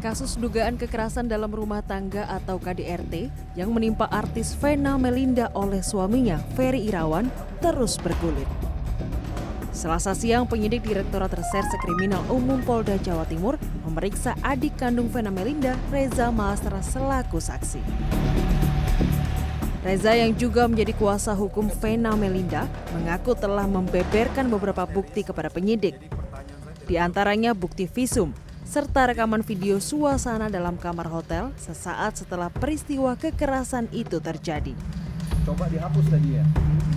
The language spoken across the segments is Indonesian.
kasus dugaan kekerasan dalam rumah tangga atau KDRT yang menimpa artis Vena Melinda oleh suaminya, Ferry Irawan, terus bergulir. Selasa siang, penyidik Direktorat Reserse Kriminal Umum Polda Jawa Timur memeriksa adik kandung Vena Melinda, Reza Mahastra, selaku saksi. Reza yang juga menjadi kuasa hukum Vena Melinda mengaku telah membeberkan beberapa bukti kepada penyidik. Di antaranya bukti visum, serta rekaman video suasana dalam kamar hotel sesaat setelah peristiwa kekerasan itu terjadi. Coba dihapus tadi ya,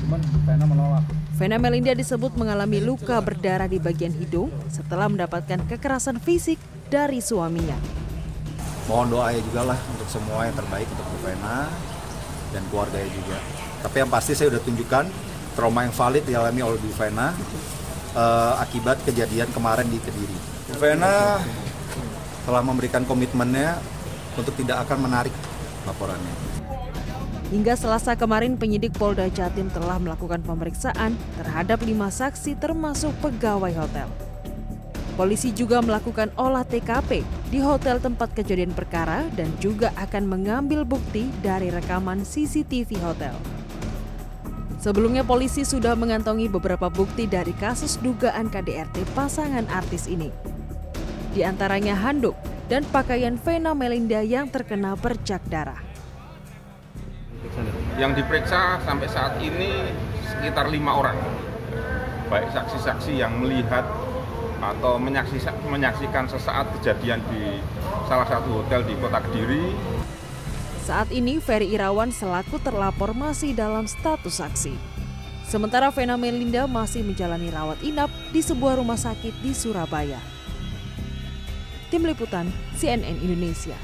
cuman Vena menolak. Vena Melinda disebut mengalami luka berdarah di bagian hidung setelah mendapatkan kekerasan fisik dari suaminya. Mohon doa ya juga lah untuk semua yang terbaik untuk Bu Vena dan keluarganya juga. Tapi yang pasti saya sudah tunjukkan trauma yang valid dialami oleh Bu Vena uh, akibat kejadian kemarin di Kediri. Bu Vena telah memberikan komitmennya untuk tidak akan menarik laporannya. Hingga selasa kemarin penyidik Polda Jatim telah melakukan pemeriksaan terhadap lima saksi termasuk pegawai hotel. Polisi juga melakukan olah TKP di hotel tempat kejadian perkara dan juga akan mengambil bukti dari rekaman CCTV hotel. Sebelumnya polisi sudah mengantongi beberapa bukti dari kasus dugaan KDRT pasangan artis ini di antaranya handuk dan pakaian Vena Melinda yang terkena bercak darah. Yang diperiksa sampai saat ini sekitar lima orang, baik saksi-saksi yang melihat atau menyaksikan sesaat kejadian di salah satu hotel di kota Kediri. Saat ini Ferry Irawan selaku terlapor masih dalam status saksi. Sementara Vena Melinda masih menjalani rawat inap di sebuah rumah sakit di Surabaya. Tim Liputan CNN Indonesia.